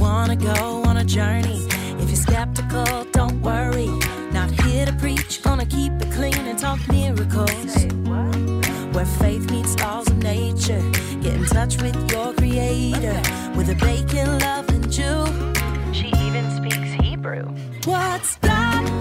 Wanna go on a journey, if you're skeptical, don't worry. Not here to preach, gonna keep it clean and talk miracles. Where faith meets laws of nature. Get in touch with your creator with a bacon loving Jew. She even speaks Hebrew. What's God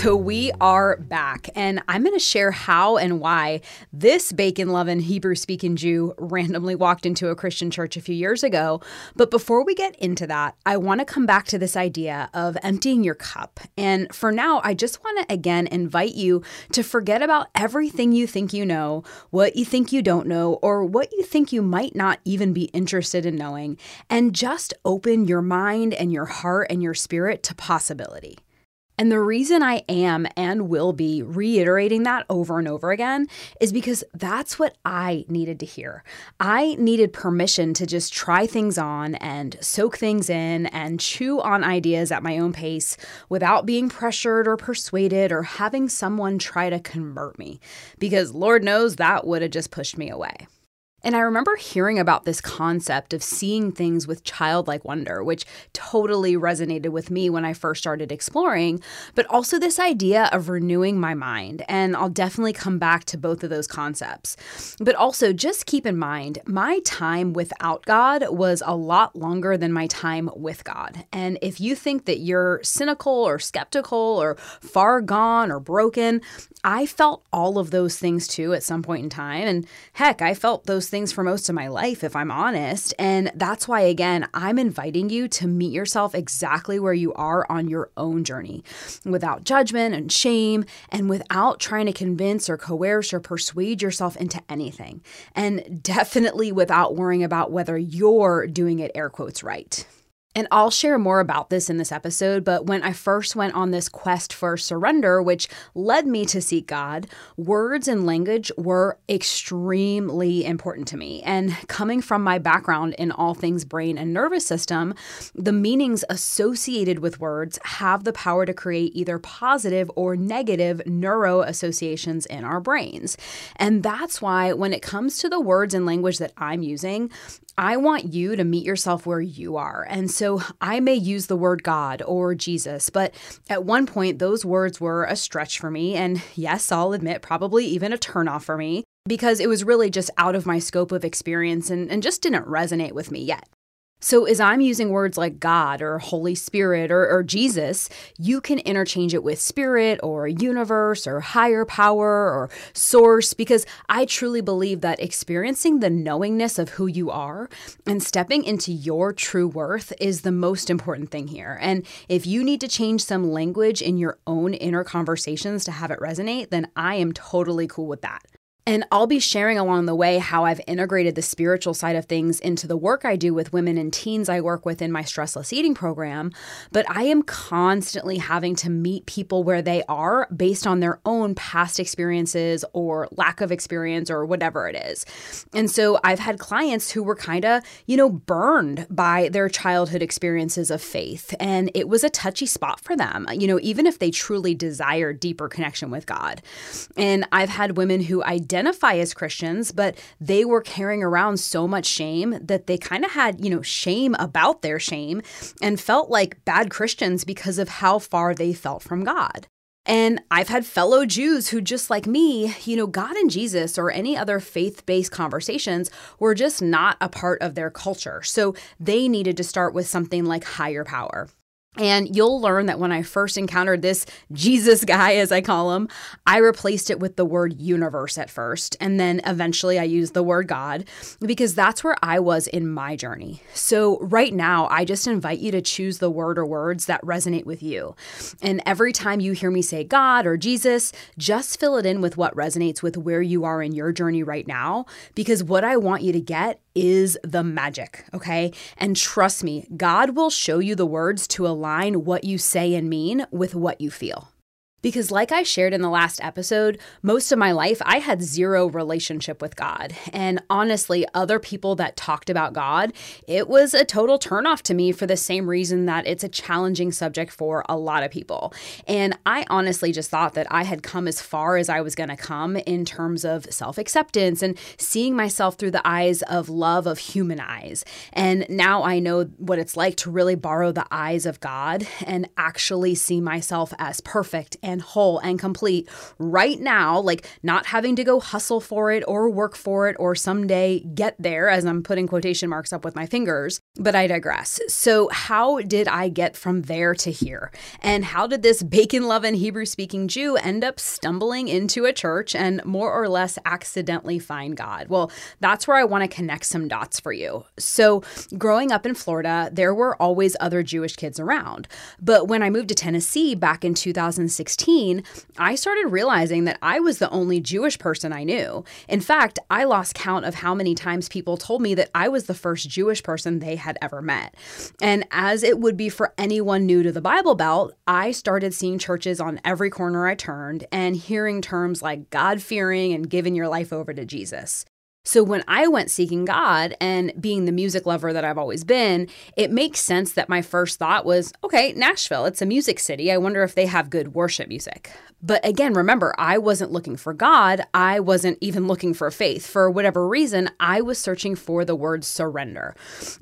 So we are back, and I'm going to share how and why this bacon loving Hebrew speaking Jew randomly walked into a Christian church a few years ago. But before we get into that, I want to come back to this idea of emptying your cup. And for now, I just want to again invite you to forget about everything you think you know, what you think you don't know, or what you think you might not even be interested in knowing, and just open your mind and your heart and your spirit to possibility. And the reason I am and will be reiterating that over and over again is because that's what I needed to hear. I needed permission to just try things on and soak things in and chew on ideas at my own pace without being pressured or persuaded or having someone try to convert me. Because Lord knows that would have just pushed me away. And I remember hearing about this concept of seeing things with childlike wonder, which totally resonated with me when I first started exploring, but also this idea of renewing my mind. And I'll definitely come back to both of those concepts. But also, just keep in mind, my time without God was a lot longer than my time with God. And if you think that you're cynical or skeptical or far gone or broken, I felt all of those things too at some point in time. And heck, I felt those things for most of my life, if I'm honest. And that's why, again, I'm inviting you to meet yourself exactly where you are on your own journey without judgment and shame and without trying to convince or coerce or persuade yourself into anything. And definitely without worrying about whether you're doing it air quotes right. And I'll share more about this in this episode, but when I first went on this quest for surrender, which led me to seek God, words and language were extremely important to me. And coming from my background in all things brain and nervous system, the meanings associated with words have the power to create either positive or negative neuro associations in our brains. And that's why when it comes to the words and language that I'm using, I want you to meet yourself where you are. And so I may use the word God or Jesus, but at one point, those words were a stretch for me. And yes, I'll admit, probably even a turnoff for me because it was really just out of my scope of experience and, and just didn't resonate with me yet. So, as I'm using words like God or Holy Spirit or, or, Jesus, you can interchange it with spirit or universe or higher power or source because I truly believe that experiencing the knowingness of who you are and stepping into your true worth is the most important thing here. And if you need to change some language in your own inner conversations to have it resonate, then I am totally cool with that. And I'll be sharing along the way how I've integrated the spiritual side of things into the work I do with women and teens I work with in my stressless eating program. But I am constantly having to meet people where they are based on their own past experiences or lack of experience or whatever it is. And so I've had clients who were kind of, you know, burned by their childhood experiences of faith. And it was a touchy spot for them, you know, even if they truly desire deeper connection with God. And I've had women who identify as Christians, but they were carrying around so much shame that they kind of had, you know, shame about their shame and felt like bad Christians because of how far they felt from God. And I've had fellow Jews who, just like me, you know, God and Jesus or any other faith based conversations were just not a part of their culture. So they needed to start with something like higher power. And you'll learn that when I first encountered this Jesus guy, as I call him, I replaced it with the word universe at first. And then eventually I used the word God because that's where I was in my journey. So right now, I just invite you to choose the word or words that resonate with you. And every time you hear me say God or Jesus, just fill it in with what resonates with where you are in your journey right now. Because what I want you to get is the magic, okay? And trust me, God will show you the words to align what you say and mean with what you feel. Because, like I shared in the last episode, most of my life I had zero relationship with God. And honestly, other people that talked about God, it was a total turnoff to me for the same reason that it's a challenging subject for a lot of people. And I honestly just thought that I had come as far as I was going to come in terms of self acceptance and seeing myself through the eyes of love of human eyes. And now I know what it's like to really borrow the eyes of God and actually see myself as perfect and whole and complete right now, like not having to go hustle for it or work for it or someday get there, as I'm putting quotation marks up with my fingers. But I digress. So, how did I get from there to here? And how did this bacon loving Hebrew speaking Jew end up stumbling into a church and more or less accidentally find God? Well, that's where I want to connect some dots for you. So, growing up in Florida, there were always other Jewish kids around. But when I moved to Tennessee back in 2016, I started realizing that I was the only Jewish person I knew. In fact, I lost count of how many times people told me that I was the first Jewish person they had ever met. And as it would be for anyone new to the Bible Belt, I started seeing churches on every corner I turned and hearing terms like God fearing and giving your life over to Jesus. So when I went seeking God and being the music lover that I've always been, it makes sense that my first thought was, okay, Nashville, it's a music city. I wonder if they have good worship music. But again, remember, I wasn't looking for God. I wasn't even looking for faith. For whatever reason, I was searching for the word surrender.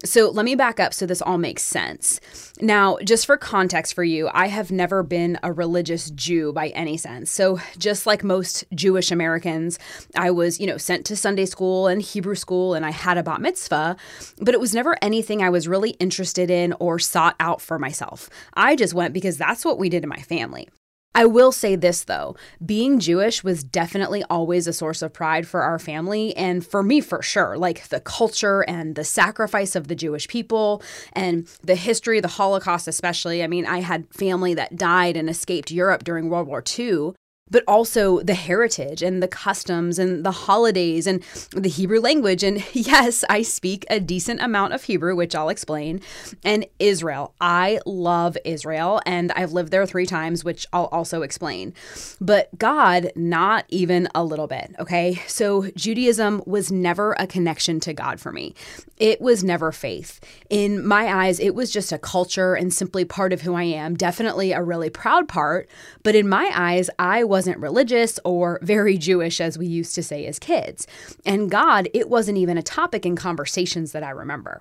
So let me back up so this all makes sense. Now, just for context for you, I have never been a religious Jew by any sense. So just like most Jewish Americans, I was, you know, sent to Sunday school and Hebrew school and I had a bat mitzvah, but it was never anything I was really interested in or sought out for myself. I just went because that's what we did in my family. I will say this though being Jewish was definitely always a source of pride for our family and for me for sure. Like the culture and the sacrifice of the Jewish people and the history, the Holocaust, especially. I mean, I had family that died and escaped Europe during World War II but also the heritage and the customs and the holidays and the Hebrew language. And yes, I speak a decent amount of Hebrew, which I'll explain. And Israel. I love Israel and I've lived there three times, which I'll also explain. But God, not even a little bit. Okay. So Judaism was never a connection to God for me, it was never faith. In my eyes, it was just a culture and simply part of who I am. Definitely a really proud part. But in my eyes, I was wasn't religious or very Jewish, as we used to say as kids. And God, it wasn't even a topic in conversations that I remember.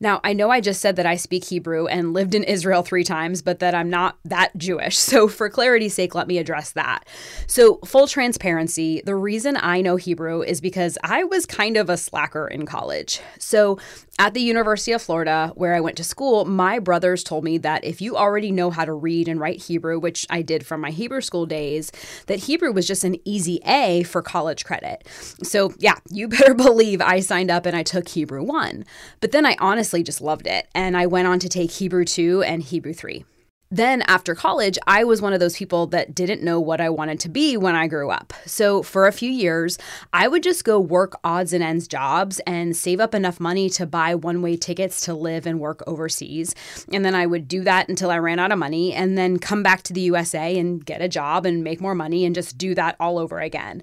Now, I know I just said that I speak Hebrew and lived in Israel three times, but that I'm not that Jewish. So, for clarity's sake, let me address that. So, full transparency, the reason I know Hebrew is because I was kind of a slacker in college. So, at the University of Florida, where I went to school, my brothers told me that if you already know how to read and write Hebrew, which I did from my Hebrew school days, that Hebrew was just an easy A for college credit. So, yeah, you better believe I signed up and I took Hebrew 1. But then I honestly just loved it, and I went on to take Hebrew 2 and Hebrew 3. Then, after college, I was one of those people that didn't know what I wanted to be when I grew up. So, for a few years, I would just go work odds and ends jobs and save up enough money to buy one way tickets to live and work overseas. And then I would do that until I ran out of money and then come back to the USA and get a job and make more money and just do that all over again.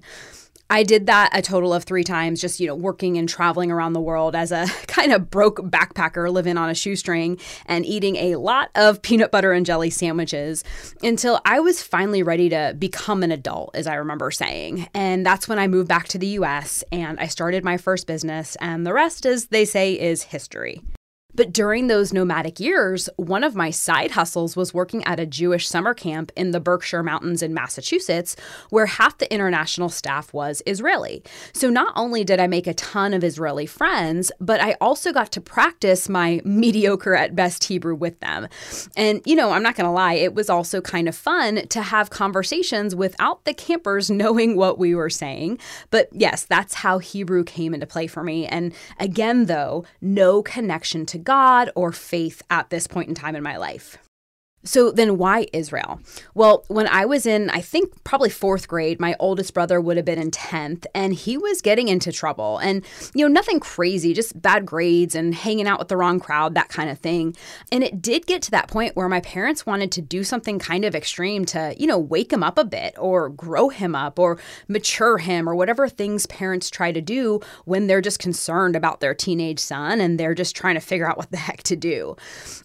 I did that a total of three times, just, you know, working and traveling around the world as a kind of broke backpacker living on a shoestring and eating a lot of peanut butter and jelly sandwiches until I was finally ready to become an adult, as I remember saying. And that's when I moved back to the US and I started my first business. And the rest, as they say, is history. But during those nomadic years, one of my side hustles was working at a Jewish summer camp in the Berkshire Mountains in Massachusetts, where half the international staff was Israeli. So not only did I make a ton of Israeli friends, but I also got to practice my mediocre at best Hebrew with them. And, you know, I'm not going to lie, it was also kind of fun to have conversations without the campers knowing what we were saying. But yes, that's how Hebrew came into play for me. And again, though, no connection to God or faith at this point in time in my life. So then why Israel? Well, when I was in, I think probably fourth grade, my oldest brother would have been in 10th, and he was getting into trouble. And, you know, nothing crazy, just bad grades and hanging out with the wrong crowd, that kind of thing. And it did get to that point where my parents wanted to do something kind of extreme to, you know, wake him up a bit or grow him up or mature him or whatever things parents try to do when they're just concerned about their teenage son and they're just trying to figure out what the heck to do.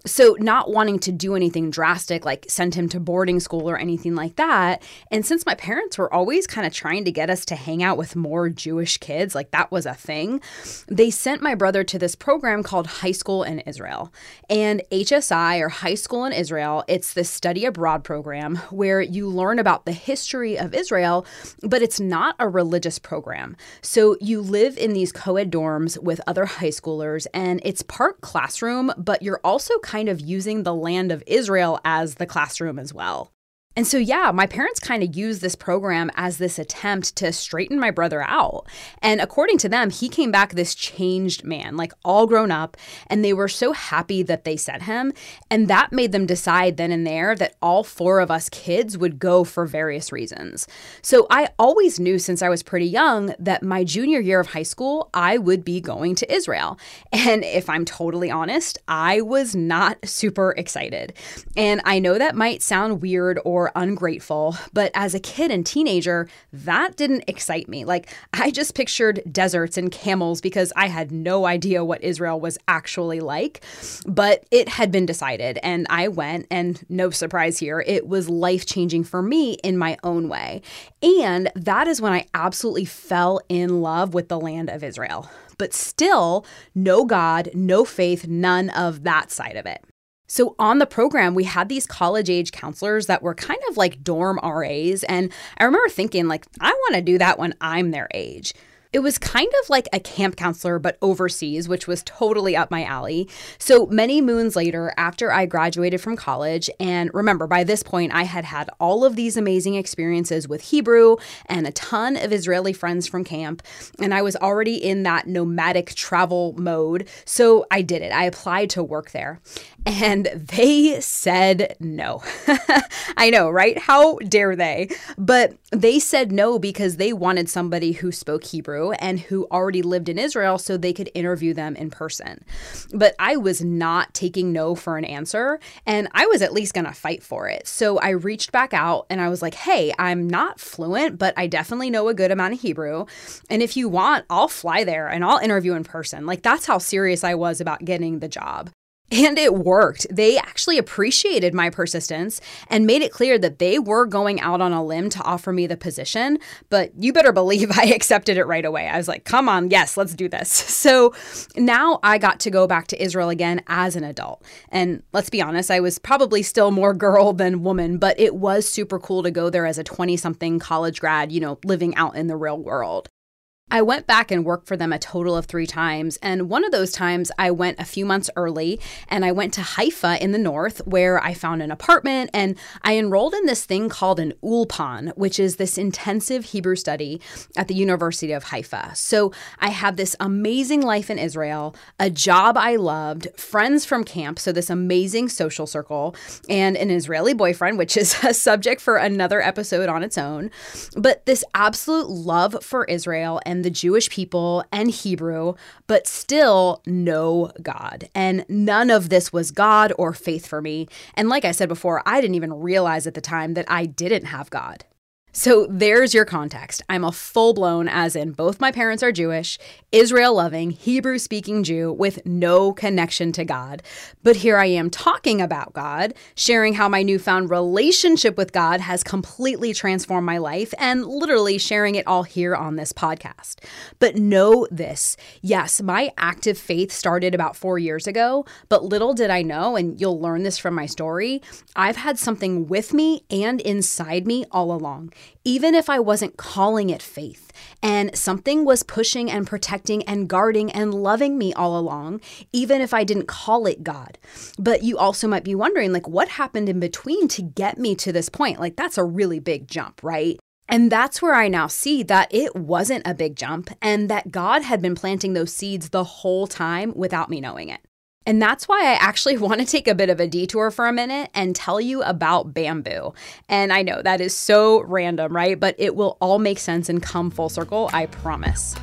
So, not wanting to do anything drastic drastic, like send him to boarding school or anything like that. And since my parents were always kind of trying to get us to hang out with more Jewish kids, like that was a thing, they sent my brother to this program called High School in Israel. And HSI or High School in Israel, it's this study abroad program where you learn about the history of Israel, but it's not a religious program. So you live in these co ed dorms with other high schoolers, and it's part classroom, but you're also kind of using the land of Israel as the classroom as well. And so, yeah, my parents kind of used this program as this attempt to straighten my brother out. And according to them, he came back this changed man, like all grown up. And they were so happy that they sent him. And that made them decide then and there that all four of us kids would go for various reasons. So I always knew since I was pretty young that my junior year of high school, I would be going to Israel. And if I'm totally honest, I was not super excited. And I know that might sound weird or ungrateful. But as a kid and teenager, that didn't excite me. Like, I just pictured deserts and camels because I had no idea what Israel was actually like. But it had been decided, and I went, and no surprise here, it was life changing for me in my own way. And that is when I absolutely fell in love with the land of Israel. But still, no God, no faith, none of that side of it. So, on the program, we had these college age counselors that were kind of like dorm RAs. And I remember thinking, like, I want to do that when I'm their age. It was kind of like a camp counselor, but overseas, which was totally up my alley. So many moons later, after I graduated from college, and remember, by this point, I had had all of these amazing experiences with Hebrew and a ton of Israeli friends from camp, and I was already in that nomadic travel mode. So I did it. I applied to work there, and they said no. I know, right? How dare they? But they said no because they wanted somebody who spoke Hebrew and who already lived in Israel so they could interview them in person. But I was not taking no for an answer, and I was at least going to fight for it. So I reached back out and I was like, hey, I'm not fluent, but I definitely know a good amount of Hebrew. And if you want, I'll fly there and I'll interview in person. Like, that's how serious I was about getting the job. And it worked. They actually appreciated my persistence and made it clear that they were going out on a limb to offer me the position. But you better believe I accepted it right away. I was like, come on, yes, let's do this. So now I got to go back to Israel again as an adult. And let's be honest, I was probably still more girl than woman, but it was super cool to go there as a 20 something college grad, you know, living out in the real world. I went back and worked for them a total of three times. And one of those times I went a few months early and I went to Haifa in the north where I found an apartment and I enrolled in this thing called an Ulpan, which is this intensive Hebrew study at the University of Haifa. So I had this amazing life in Israel, a job I loved, friends from camp, so this amazing social circle, and an Israeli boyfriend, which is a subject for another episode on its own. But this absolute love for Israel and and the Jewish people and Hebrew, but still no God. And none of this was God or faith for me. And like I said before, I didn't even realize at the time that I didn't have God. So there's your context. I'm a full blown, as in both my parents are Jewish, Israel loving, Hebrew speaking Jew with no connection to God. But here I am talking about God, sharing how my newfound relationship with God has completely transformed my life, and literally sharing it all here on this podcast. But know this yes, my active faith started about four years ago, but little did I know, and you'll learn this from my story, I've had something with me and inside me all along even if I wasn't calling it faith. And something was pushing and protecting and guarding and loving me all along, even if I didn't call it God. But you also might be wondering, like, what happened in between to get me to this point? Like, that's a really big jump, right? And that's where I now see that it wasn't a big jump and that God had been planting those seeds the whole time without me knowing it. And that's why I actually want to take a bit of a detour for a minute and tell you about bamboo. And I know that is so random, right? But it will all make sense and come full circle, I promise.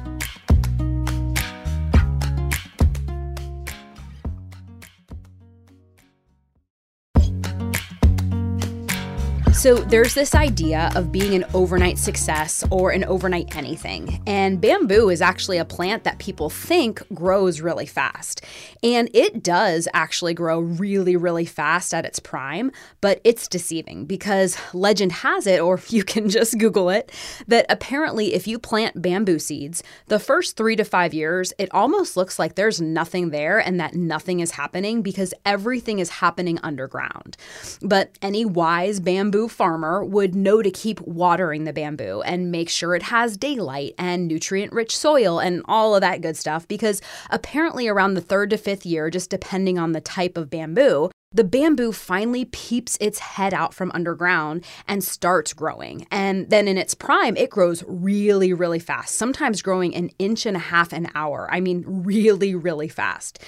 So there's this idea of being an overnight success or an overnight anything. And bamboo is actually a plant that people think grows really fast. And it does actually grow really, really fast at its prime, but it's deceiving because legend has it, or you can just Google it, that apparently if you plant bamboo seeds, the first three to five years, it almost looks like there's nothing there and that nothing is happening because everything is happening underground. But any wise bamboo farmer would know to keep watering the bamboo and make sure it has daylight and nutrient rich soil and all of that good stuff because apparently around the third to fifth year, just depending on the type of bamboo, the bamboo finally peeps its head out from underground and starts growing. And then in its prime, it grows really, really fast, sometimes growing an inch and a half an hour. I mean, really, really fast.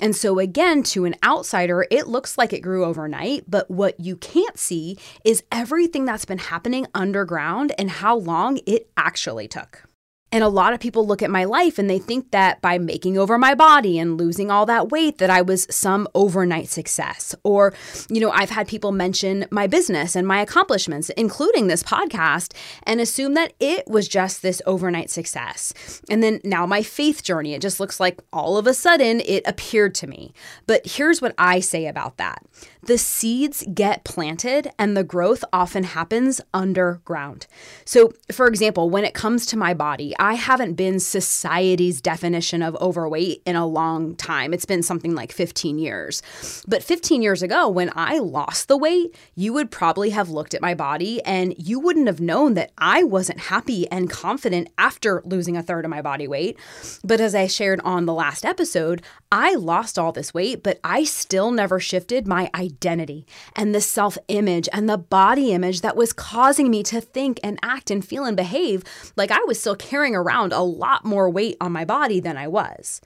And so, again, to an outsider, it looks like it grew overnight, but what you can't see is everything that's been happening underground and how long it actually took. And a lot of people look at my life and they think that by making over my body and losing all that weight that I was some overnight success. Or, you know, I've had people mention my business and my accomplishments, including this podcast, and assume that it was just this overnight success. And then now my faith journey, it just looks like all of a sudden it appeared to me. But here's what I say about that the seeds get planted and the growth often happens underground. So, for example, when it comes to my body, I haven't been society's definition of overweight in a long time. It's been something like 15 years. But 15 years ago, when I lost the weight, you would probably have looked at my body and you wouldn't have known that I wasn't happy and confident after losing a third of my body weight. But as I shared on the last episode, I lost all this weight, but I still never shifted my identity and the self image and the body image that was causing me to think and act and feel and behave like I was still carrying around a lot more weight on my body than I was.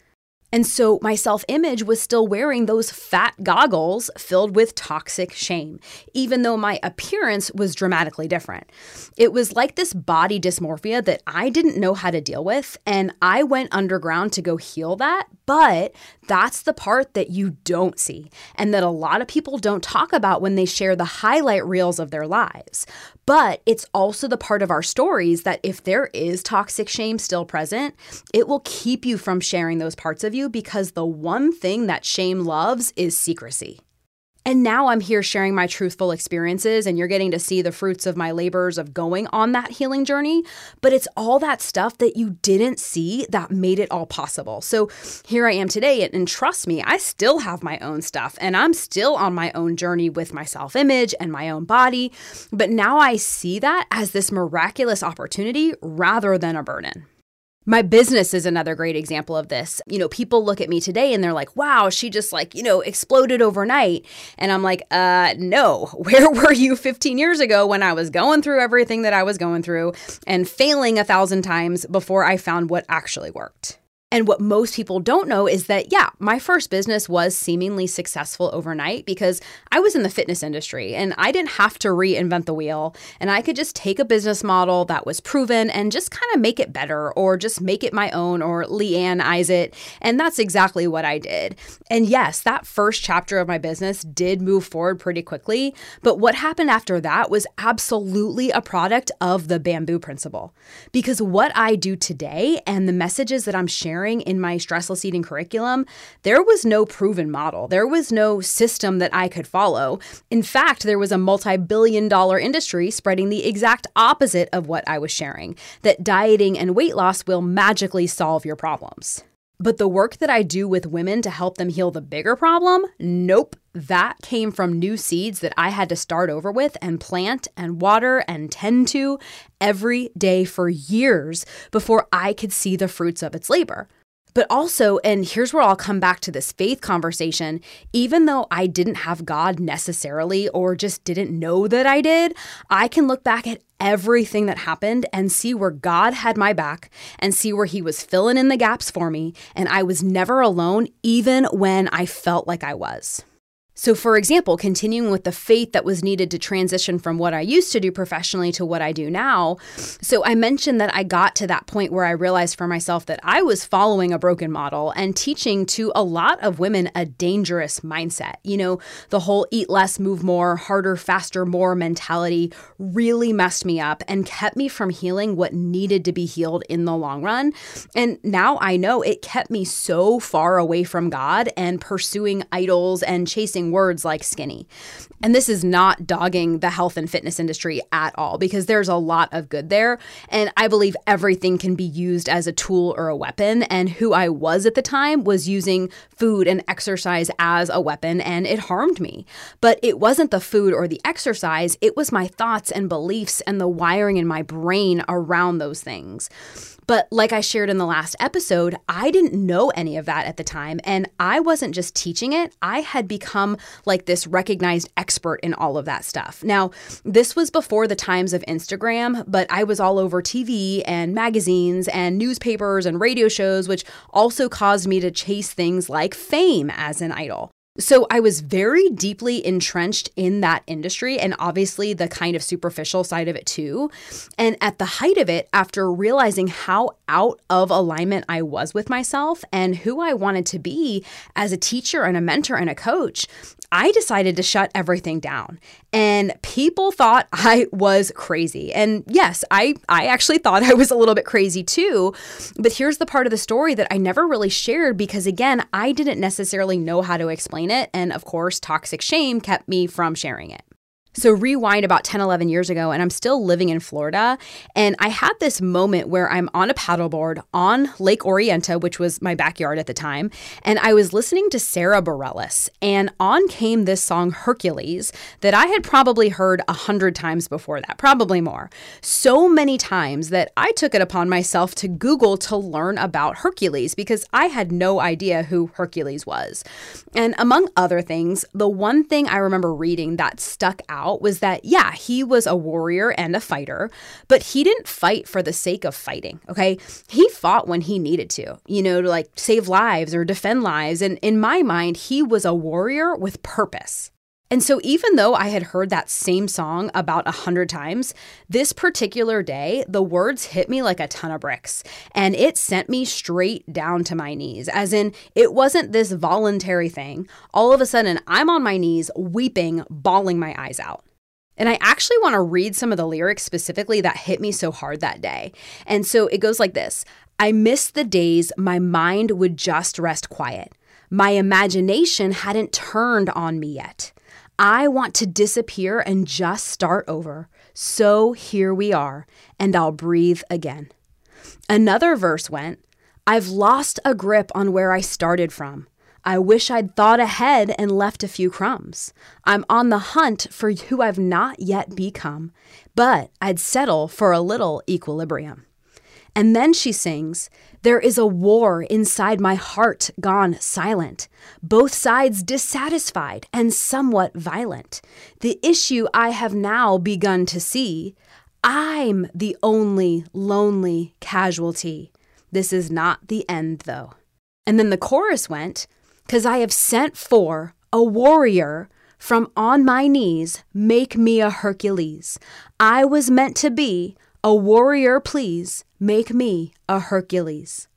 And so my self image was still wearing those fat goggles filled with toxic shame, even though my appearance was dramatically different. It was like this body dysmorphia that I didn't know how to deal with. And I went underground to go heal that. But that's the part that you don't see and that a lot of people don't talk about when they share the highlight reels of their lives. But it's also the part of our stories that if there is toxic shame still present, it will keep you from sharing those parts of you because the one thing that shame loves is secrecy. And now I'm here sharing my truthful experiences, and you're getting to see the fruits of my labors of going on that healing journey. But it's all that stuff that you didn't see that made it all possible. So here I am today, and trust me, I still have my own stuff, and I'm still on my own journey with my self image and my own body. But now I see that as this miraculous opportunity rather than a burden. My business is another great example of this. You know, people look at me today and they're like, wow, she just like, you know, exploded overnight. And I'm like, uh, no, where were you 15 years ago when I was going through everything that I was going through and failing a thousand times before I found what actually worked? And what most people don't know is that, yeah, my first business was seemingly successful overnight because I was in the fitness industry and I didn't have to reinvent the wheel. And I could just take a business model that was proven and just kind of make it better or just make it my own or Leanne eyes it. And that's exactly what I did. And yes, that first chapter of my business did move forward pretty quickly. But what happened after that was absolutely a product of the bamboo principle. Because what I do today and the messages that I'm sharing in my stressless eating curriculum, there was no proven model. There was no system that I could follow. In fact, there was a multi billion dollar industry spreading the exact opposite of what I was sharing that dieting and weight loss will magically solve your problems. But the work that I do with women to help them heal the bigger problem, nope. That came from new seeds that I had to start over with and plant and water and tend to every day for years before I could see the fruits of its labor. But also, and here's where I'll come back to this faith conversation, even though I didn't have God necessarily or just didn't know that I did, I can look back at everything that happened and see where God had my back and see where He was filling in the gaps for me. And I was never alone, even when I felt like I was. So, for example, continuing with the faith that was needed to transition from what I used to do professionally to what I do now. So, I mentioned that I got to that point where I realized for myself that I was following a broken model and teaching to a lot of women a dangerous mindset. You know, the whole eat less, move more, harder, faster, more mentality really messed me up and kept me from healing what needed to be healed in the long run. And now I know it kept me so far away from God and pursuing idols and chasing using words like skinny. And this is not dogging the health and fitness industry at all because there's a lot of good there. And I believe everything can be used as a tool or a weapon. And who I was at the time was using food and exercise as a weapon, and it harmed me. But it wasn't the food or the exercise, it was my thoughts and beliefs and the wiring in my brain around those things. But like I shared in the last episode, I didn't know any of that at the time. And I wasn't just teaching it, I had become like this recognized expert in all of that stuff. Now, this was before the times of Instagram, but I was all over TV and magazines and newspapers and radio shows, which also caused me to chase things like fame as an idol. So I was very deeply entrenched in that industry and obviously the kind of superficial side of it too. And at the height of it, after realizing how out of alignment I was with myself and who I wanted to be as a teacher and a mentor and a coach, I decided to shut everything down. And people thought I was crazy. And yes, I, I actually thought I was a little bit crazy too. But here's the part of the story that I never really shared because, again, I didn't necessarily know how to explain it. And of course, toxic shame kept me from sharing it. So, rewind about 10, 11 years ago, and I'm still living in Florida. And I had this moment where I'm on a paddleboard on Lake Orienta, which was my backyard at the time. And I was listening to Sara Bareilles, and on came this song, Hercules, that I had probably heard a hundred times before that, probably more. So many times that I took it upon myself to Google to learn about Hercules because I had no idea who Hercules was. And among other things, the one thing I remember reading that stuck out was that, yeah, he was a warrior and a fighter, but he didn't fight for the sake of fighting, okay? He fought when he needed to, you know, to like save lives or defend lives. And in my mind, he was a warrior with purpose. And so, even though I had heard that same song about a hundred times, this particular day, the words hit me like a ton of bricks. And it sent me straight down to my knees, as in, it wasn't this voluntary thing. All of a sudden, I'm on my knees, weeping, bawling my eyes out. And I actually want to read some of the lyrics specifically that hit me so hard that day. And so it goes like this I miss the days my mind would just rest quiet. My imagination hadn't turned on me yet. I want to disappear and just start over. So here we are, and I'll breathe again. Another verse went, I've lost a grip on where I started from. I wish I'd thought ahead and left a few crumbs. I'm on the hunt for who I've not yet become, but I'd settle for a little equilibrium. And then she sings, There is a war inside my heart gone silent, both sides dissatisfied and somewhat violent. The issue I have now begun to see I'm the only lonely casualty. This is not the end, though. And then the chorus went, Because I have sent for a warrior from on my knees, make me a Hercules. I was meant to be a warrior, please, make me a Hercules.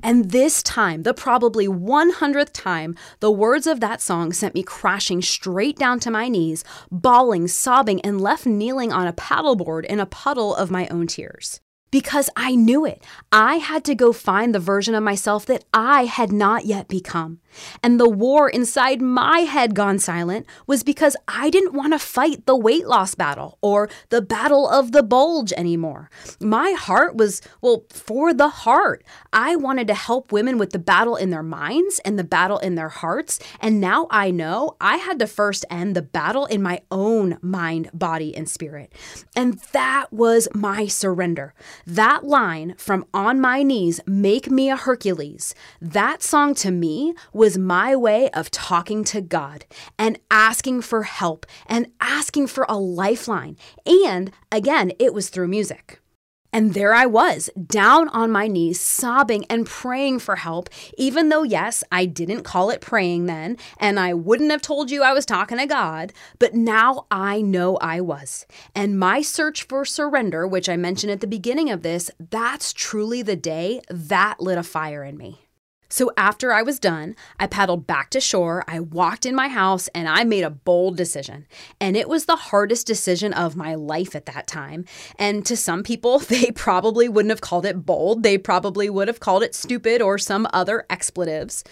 And this time, the probably 100th time, the words of that song sent me crashing straight down to my knees, bawling, sobbing, and left kneeling on a paddleboard in a puddle of my own tears because I knew it. I had to go find the version of myself that I had not yet become. And the war inside my head gone silent was because I didn't want to fight the weight loss battle or the battle of the bulge anymore. My heart was, well, for the heart. I wanted to help women with the battle in their minds and the battle in their hearts. And now I know I had to first end the battle in my own mind, body, and spirit. And that was my surrender. That line from On My Knees, Make Me a Hercules, that song to me was my way of talking to God and asking for help and asking for a lifeline. And again, it was through music. And there I was, down on my knees, sobbing and praying for help, even though, yes, I didn't call it praying then, and I wouldn't have told you I was talking to God, but now I know I was. And my search for surrender, which I mentioned at the beginning of this, that's truly the day that lit a fire in me. So after I was done, I paddled back to shore, I walked in my house, and I made a bold decision. And it was the hardest decision of my life at that time. And to some people, they probably wouldn't have called it bold, they probably would have called it stupid or some other expletives.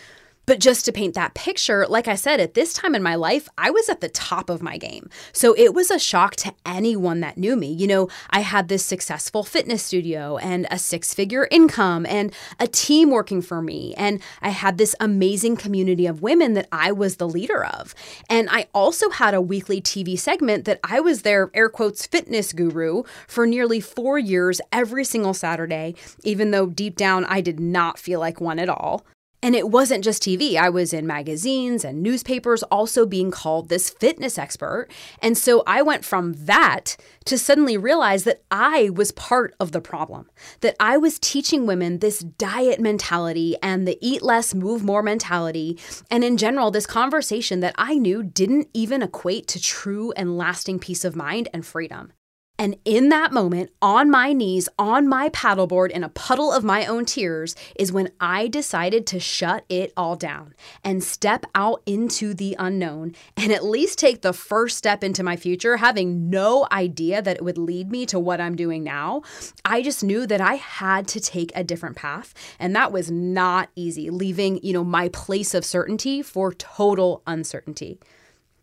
But just to paint that picture, like I said, at this time in my life, I was at the top of my game. So it was a shock to anyone that knew me. You know, I had this successful fitness studio and a six figure income and a team working for me. And I had this amazing community of women that I was the leader of. And I also had a weekly TV segment that I was their air quotes fitness guru for nearly four years every single Saturday, even though deep down I did not feel like one at all. And it wasn't just TV. I was in magazines and newspapers also being called this fitness expert. And so I went from that to suddenly realize that I was part of the problem, that I was teaching women this diet mentality and the eat less, move more mentality. And in general, this conversation that I knew didn't even equate to true and lasting peace of mind and freedom. And in that moment, on my knees, on my paddleboard, in a puddle of my own tears, is when I decided to shut it all down and step out into the unknown and at least take the first step into my future, having no idea that it would lead me to what I'm doing now. I just knew that I had to take a different path. And that was not easy, leaving, you know, my place of certainty for total uncertainty.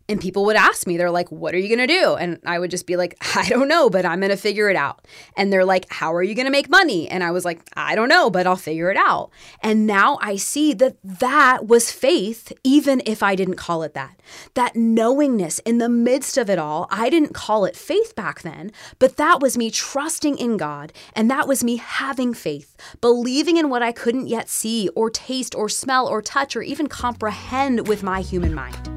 And people would ask me, they're like, what are you going to do? And I would just be like, I don't know, but I'm going to figure it out. And they're like, how are you going to make money? And I was like, I don't know, but I'll figure it out. And now I see that that was faith, even if I didn't call it that. That knowingness in the midst of it all, I didn't call it faith back then, but that was me trusting in God. And that was me having faith, believing in what I couldn't yet see or taste or smell or touch or even comprehend with my human mind.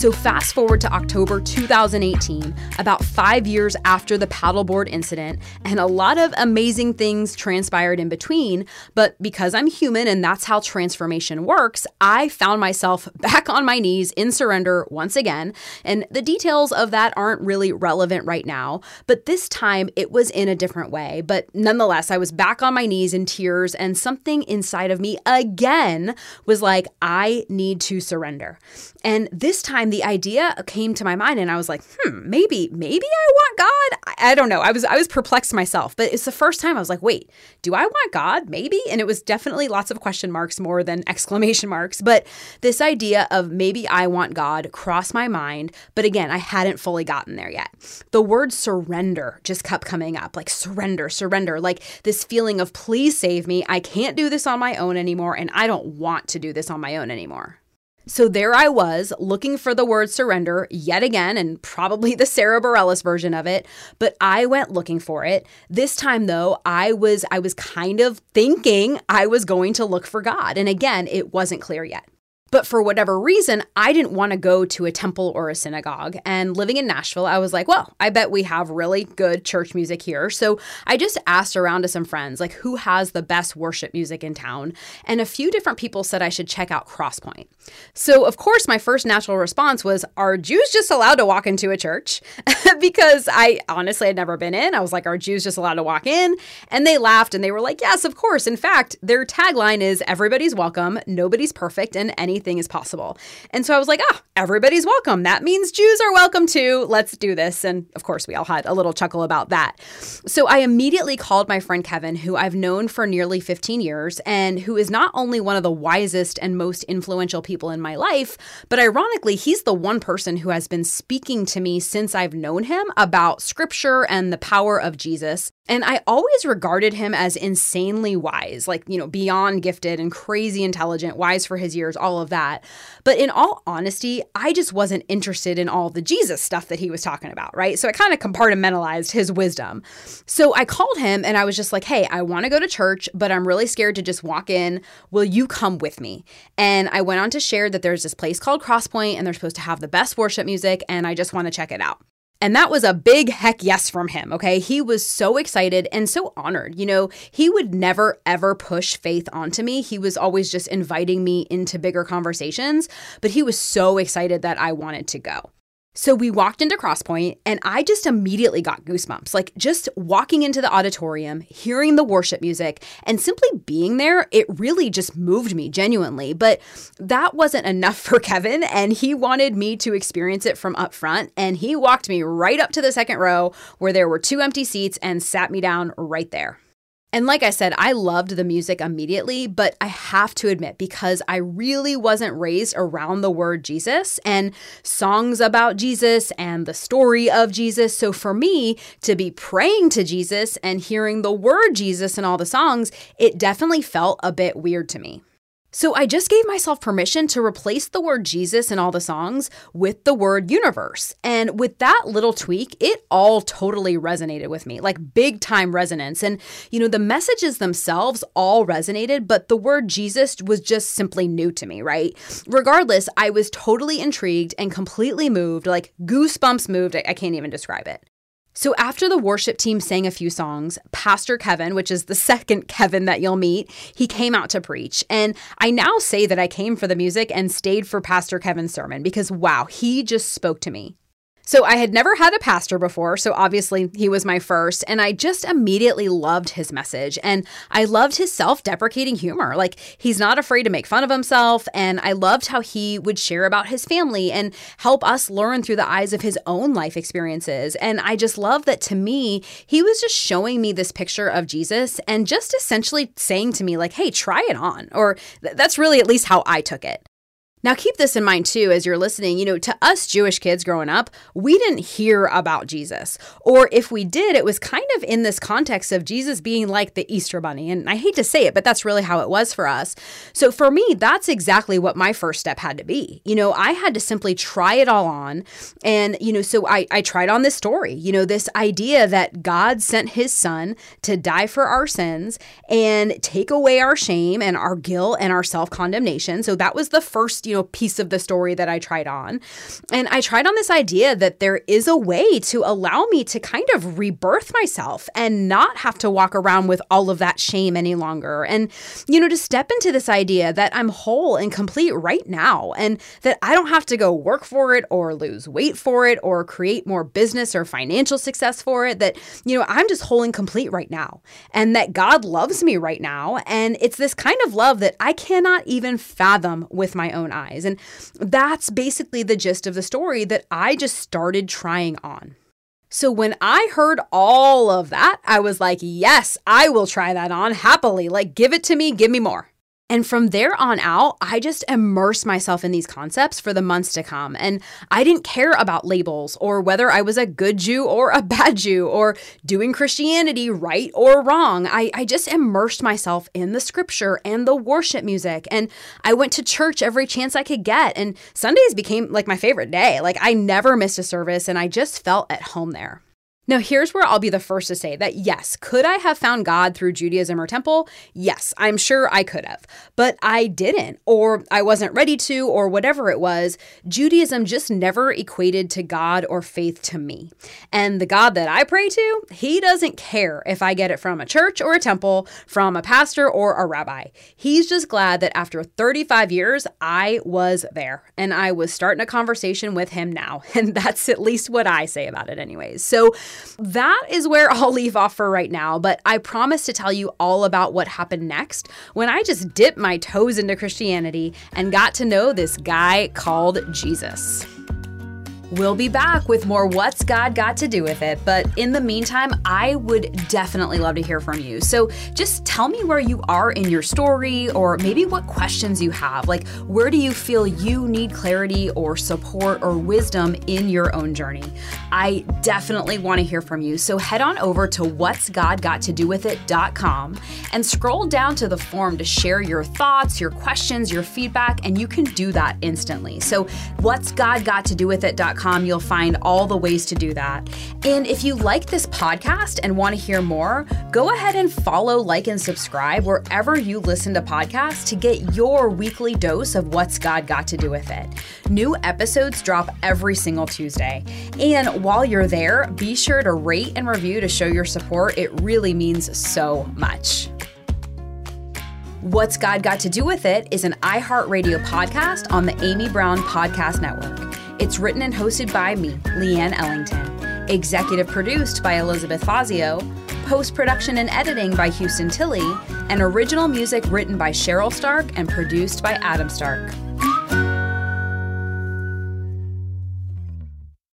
So, fast forward to October 2018, about five years after the paddleboard incident, and a lot of amazing things transpired in between. But because I'm human and that's how transformation works, I found myself back on my knees in surrender once again. And the details of that aren't really relevant right now, but this time it was in a different way. But nonetheless, I was back on my knees in tears, and something inside of me again was like, I need to surrender. And this time, the idea came to my mind and I was like, hmm, maybe, maybe I want God. I, I, don't know. I was I was perplexed myself, but it's the first time I was like, wait, do I want God? Maybe? And it was definitely lots of question marks more than exclamation marks. But this idea of maybe I want God crossed my mind. But again, I hadn't fully gotten there yet. The word surrender just kept coming up like surrender, surrender, like this feeling of please save me. I can't do this on my own anymore. And I don't want to do this on my own anymore. So there I was looking for the word surrender yet again, and probably the Sara Bareilles version of it, but I went looking for it. This time though, I was I was kind of thinking I was going to look for God. And again, it wasn't clear yet. But for whatever reason, I didn't want to go to a temple or a synagogue. And living in Nashville, I was like, well, I bet we have really good church music here. So I just asked around to some friends, like, who has the best worship music in town? And a few different people said I should check out Crosspoint. So, of course, my first natural response was, are Jews just allowed to walk into a church? because I honestly had never been in. I was like, are Jews just allowed to walk in? And they laughed and they were like, yes, of course. In fact, their tagline is everybody's welcome, nobody's perfect, and any anything is possible. And so I was like, ah, everybody's welcome. That means Jews are welcome too. Let's do this. And of course, we all had a little chuckle about that. So I immediately called my friend Kevin, who I've known for nearly 15 years and who is not only one of the wisest and most influential people in my life, but ironically, he's the one person who has been speaking to me since I've known him about scripture and the power of Jesus. And I always regarded him as insanely wise, like, you know, beyond gifted and crazy intelligent, wise for his years, all of that. But in all honesty, I just wasn't interested in all the Jesus stuff that he was talking about, right? So I kind of compartmentalized his wisdom. So I called him and I was just like, hey, I want to go to church, but I'm really scared to just walk in. Will you come with me? And I went on to share that there's this place called Crosspoint and they're supposed to have the best worship music, and I just want to check it out. And that was a big heck yes from him. Okay. He was so excited and so honored. You know, he would never ever push faith onto me. He was always just inviting me into bigger conversations, but he was so excited that I wanted to go. So we walked into Crosspoint and I just immediately got goosebumps. Like just walking into the auditorium, hearing the worship music, and simply being there, it really just moved me genuinely. But that wasn't enough for Kevin, and he wanted me to experience it from up front. And he walked me right up to the second row where there were two empty seats and sat me down right there. And like I said, I loved the music immediately, but I have to admit, because I really wasn't raised around the word Jesus and songs about Jesus and the story of Jesus. So for me to be praying to Jesus and hearing the word Jesus in all the songs, it definitely felt a bit weird to me. So I just gave myself permission to replace the word Jesus in all the songs with the word universe. And with that little tweak, it all totally resonated with me, like big time resonance. And, you know, the messages themselves all resonated, but the word Jesus was just simply new to me, right? Regardless, I was totally intrigued and completely moved, like goosebumps moved. I, can't even describe it. So, after the worship team sang a few songs, Pastor Kevin, which is the second Kevin that you'll meet, he came out to preach. And I now say that I came for the music and stayed for Pastor Kevin's sermon because, wow, he just spoke to me. So I had never had a pastor before, so obviously he was my first, and I just immediately loved his message and I loved his self-deprecating humor. Like he's not afraid to make fun of himself, and I loved how he would share about his family and help us learn through the eyes of his own life experiences. And I just love that to me, he was just showing me this picture of Jesus and just essentially saying to me like, "Hey, try it on." Or that's really at least how I took it. Now, keep this in mind too as you're listening. You know, to us Jewish kids growing up, we didn't hear about Jesus. Or if we did, it was kind of in this context of Jesus being like the Easter Bunny. And I hate to say it, but that's really how it was for us. So for me, that's exactly what my first step had to be. You know, I had to simply try it all on. And, you know, so I, I tried on this story, you know, this idea that God sent his son to die for our sins and take away our shame and our guilt and our self condemnation. So that was the first you know, piece of the story that I tried on. And I tried on this idea that there is a way to allow me to kind of rebirth myself and not have to walk around with all of that shame any longer. And, you know, to step into this idea that I'm whole and complete right now and that I don't have to go work for it or lose weight for it or create more business or financial success for it. That, you know, I'm just whole and complete right now and that God loves me right now. And it's this kind of love that I cannot even fathom with my own eyes eyes. And that's basically the gist of the story that I just started trying on. So when I heard all of that, I was like, yes, I will try that on happily. Like, give it to me, give me more. And from there on out, I just immersed myself in these concepts for the months to come. And I didn't care about labels or whether I was a good Jew or a bad Jew or doing Christianity right or wrong. I, I just immersed myself in the scripture and the worship music. And I went to church every chance I could get. And Sundays became like my favorite day. Like I never missed a service and I just felt at home there. Now, here's where I'll be the first to say that yes, could I have found God through Judaism or temple? Yes, I'm sure I could have. But I didn't, or I wasn't ready to, or whatever it was. Judaism just never equated to God or faith to me. And the God that I pray to, he doesn't care if I get it from a church or a temple, from a pastor or a rabbi. He's just glad that after 35 years, I was there and I was starting a conversation with him now. And that's at least what I say about it, anyways. So, that is where I'll leave off for right now, but I promise to tell you all about what happened next when I just dipped my toes into Christianity and got to know this guy called Jesus. We'll be back with more What's God Got to Do with It. But in the meantime, I would definitely love to hear from you. So just tell me where you are in your story or maybe what questions you have. Like, where do you feel you need clarity or support or wisdom in your own journey? I definitely want to hear from you. So head on over to what's God Got to Do with It.com and scroll down to the form to share your thoughts, your questions, your feedback, and you can do that instantly. So what's God Got to Do with It.com you'll find all the ways to do that. And if you like this podcast and want to hear more, go ahead and follow, like, and subscribe wherever you listen to podcasts to get your weekly dose of what's God got to do with it. New episodes drop every single Tuesday. And while you're there, be sure to rate and review to show your support. It really means so much. What's God Got to Do with It is an iHeartRadio podcast on the Amy Brown Podcast Network. It's written and hosted by me, Leanne Ellington. Executive produced by Elizabeth Fazio. Post production and editing by Houston Tilley. And original music written by Cheryl Stark and produced by Adam Stark.